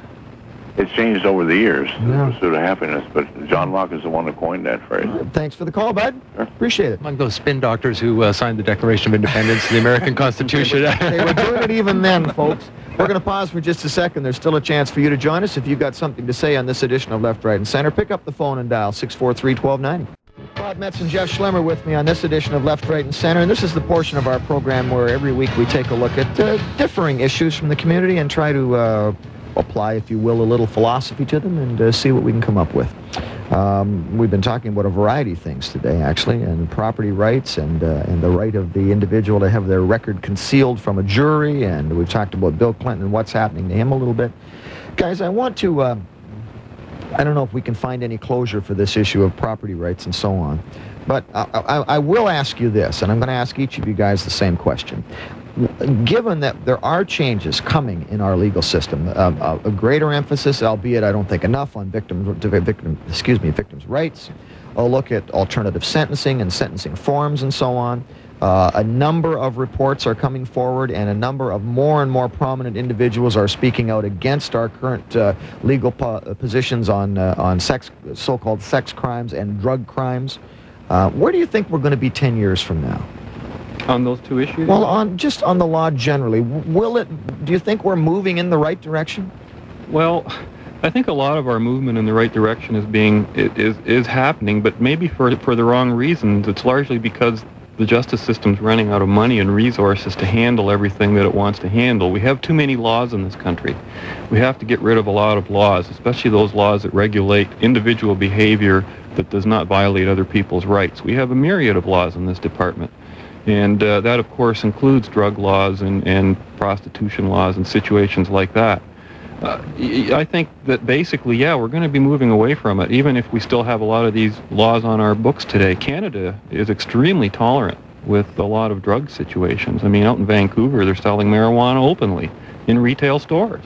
It's changed over the years, Yeah. the pursuit of happiness, but John Locke is the one that coined that phrase. Thanks for the call, Bud. Sure. Appreciate it. Among those spin doctors who uh, signed the Declaration of Independence and the American (laughs) Constitution. they were doing it even then, folks. (laughs) We're going to pause for just a second. There's still a chance for you to join us if you've got something to say on this edition of Left, Right, and Center. Pick up the phone and dial 643-1290. Bob Metz and Jeff Schlemmer with me on this edition of Left, Right, and Center. And this is the portion of our program where every week we take a look at uh, differing issues from the community and try to uh, apply, if you will, a little philosophy to them and uh, see what we can come up with. Um, we've been talking about a variety of things today, actually, and property rights and uh, and the right of the individual to have their record concealed from a jury. And we've talked about Bill Clinton and what's happening to him a little bit. Guys, I want to. Uh, I don't know if we can find any closure for this issue of property rights and so on, but I, I, I will ask you this, and I'm going to ask each of you guys the same question given that there are changes coming in our legal system, um, a, a greater emphasis, albeit I don't think enough, on victim, victim, excuse me, victims' rights. A look at alternative sentencing and sentencing forms and so on. Uh, a number of reports are coming forward, and a number of more and more prominent individuals are speaking out against our current uh, legal po- positions on uh, on sex, so-called sex crimes and drug crimes. Uh, where do you think we're going to be 10 years from now? On those two issues. Well, on just on the law generally, will it? Do you think we're moving in the right direction? Well, I think a lot of our movement in the right direction is being is is happening, but maybe for for the wrong reasons. It's largely because the justice system's running out of money and resources to handle everything that it wants to handle. We have too many laws in this country. We have to get rid of a lot of laws, especially those laws that regulate individual behavior that does not violate other people's rights. We have a myriad of laws in this department. And uh, that, of course, includes drug laws and, and prostitution laws and situations like that. Uh, I think that basically, yeah, we're going to be moving away from it, even if we still have a lot of these laws on our books today. Canada is extremely tolerant with a lot of drug situations. I mean, out in Vancouver, they're selling marijuana openly in retail stores.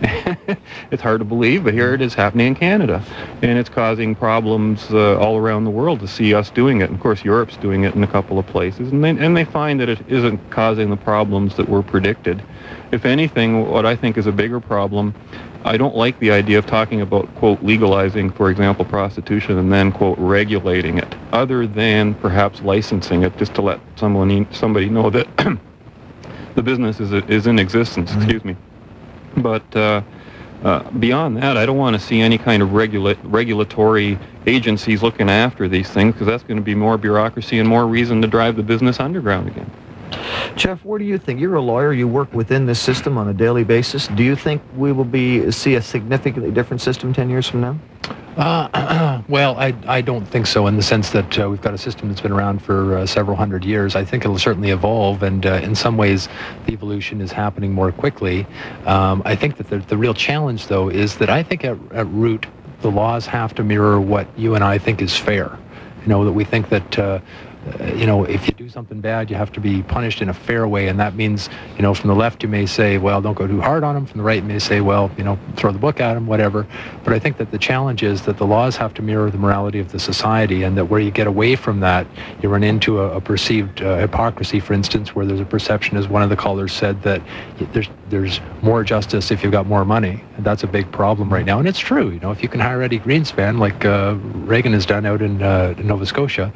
(laughs) it's hard to believe, but here it is happening in Canada. And it's causing problems uh, all around the world to see us doing it. And of course, Europe's doing it in a couple of places. And they, and they find that it isn't causing the problems that were predicted. If anything, what I think is a bigger problem, I don't like the idea of talking about, quote, legalizing, for example, prostitution and then, quote, regulating it, other than perhaps licensing it just to let someone, somebody know that (clears throat) the business is, is in existence, mm-hmm. excuse me. But uh, uh, beyond that, I don't want to see any kind of regula- regulatory agencies looking after these things because that's going to be more bureaucracy and more reason to drive the business underground again. Jeff, what do you think? You're a lawyer. You work within this system on a daily basis. Do you think we will be see a significantly different system 10 years from now? Uh, (clears throat) well, I, I don't think so in the sense that uh, we've got a system that's been around for uh, several hundred years. I think it'll certainly evolve, and uh, in some ways, the evolution is happening more quickly. Um, I think that the, the real challenge, though, is that I think at, at root, the laws have to mirror what you and I think is fair. You know, that we think that uh, you know, if you do something bad, you have to be punished in a fair way. And that means, you know, from the left, you may say, well, don't go too hard on them. From the right, you may say, well, you know, throw the book at them, whatever. But I think that the challenge is that the laws have to mirror the morality of the society, and that where you get away from that, you run into a, a perceived uh, hypocrisy, for instance, where there's a perception, as one of the callers said, that there's there's more justice if you've got more money. And that's a big problem right now. And it's true. You know, if you can hire Eddie Greenspan, like uh, Regan has done out in, uh, Nova Scotia,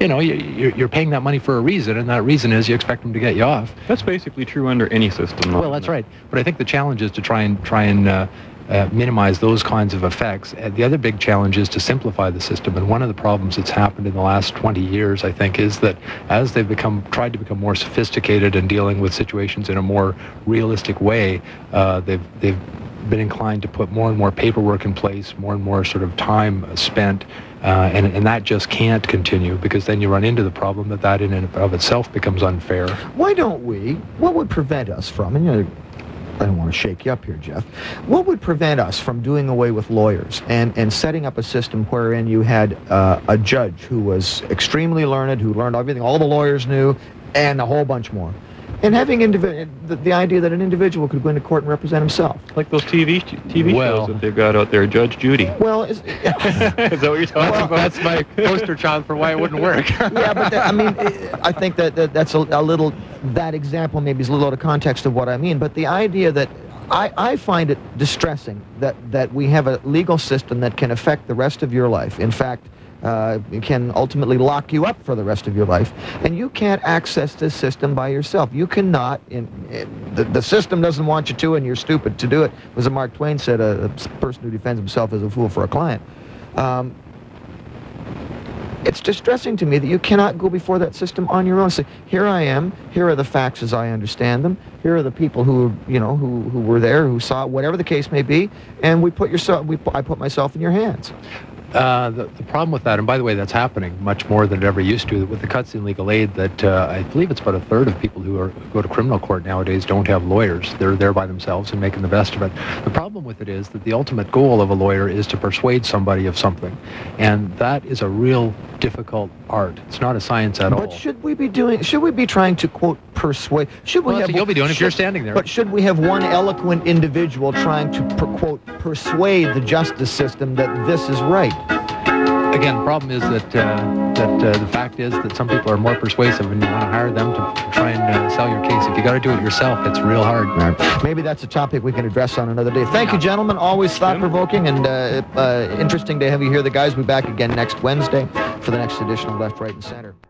you know, you, are you're paying that money for a reason, and that reason is you expect them to get you off. That's basically true under any system. Well, that's right. But I think the challenge is to try and try and uh, uh, minimize those kinds of effects. Uh, the other big challenge is to simplify the system. And one of the problems that's happened in the last 20 years, I think, is that as they've become tried to become more sophisticated and dealing with situations in a more realistic way, uh, they've they've been inclined to put more and more paperwork in place, more and more sort of time spent uh, and, and that just can't continue because then you run into the problem that that in and of itself becomes unfair. Why don't we? What would prevent us from? And you know, I don't want to shake you up here, Jeff. What would prevent us from doing away with lawyers and, and setting up a system wherein you had uh, a judge who was extremely learned, who learned everything all the lawyers knew, and a whole bunch more? And having indivi- the, the, idea that an individual could go into court and represent himself. Like those TV TV well, shows that they've got out there, Judge Judy. Well, is, (laughs) is that what you're talking well, about? That's my poster child for why it wouldn't work. (laughs) yeah, but that, I mean, I think that, that that's a, a little, that example maybe is a little out of context of what I mean, but the idea that I, I, find it distressing that, that we have a legal system that can affect the rest of your life. In fact, uh, can ultimately lock you up for the rest of your life. And you can't access this system by yourself. You cannot, in, in the, the system doesn't want you to, and you're stupid to do it. As Mark Twain said, a, a person who defends himself is a fool for a client. Um, it's distressing to me that you cannot go before that system on your own. Say, here I am. Here are the facts as I understand them. Here are the people who, you know, who, who were there, who saw whatever the case may be, and we put yourself. We, I put myself in your hands. Uh, the, the, problem with that, and by the way, that's happening much more than it ever used to, with the cuts in legal aid, that uh, I believe it's about a third of people who, are, who go to criminal court nowadays don't have lawyers. They're there by themselves and making the best of it. The problem with it is that the ultimate goal of a lawyer is to persuade somebody of something. And that is a real difficult art. It's not a science at but all. But should we be doing, should we be trying to, quote, persuade? Should we well, have, you'll be doing should, if you're standing there. But should we have one eloquent individual trying to, per, quote, persuade the justice system that this is right? Again, the problem is that uh, that uh, the fact is that some people are more persuasive, and you want to hire them to try and uh, sell your case. If you got to do it yourself, it's real hard. Right. Maybe that's a topic we can address on another day. Thank you, gentlemen. Always thought-provoking and uh, uh, interesting to have you here. The guys will be back again next Wednesday for the next edition of Left, Right, and Center.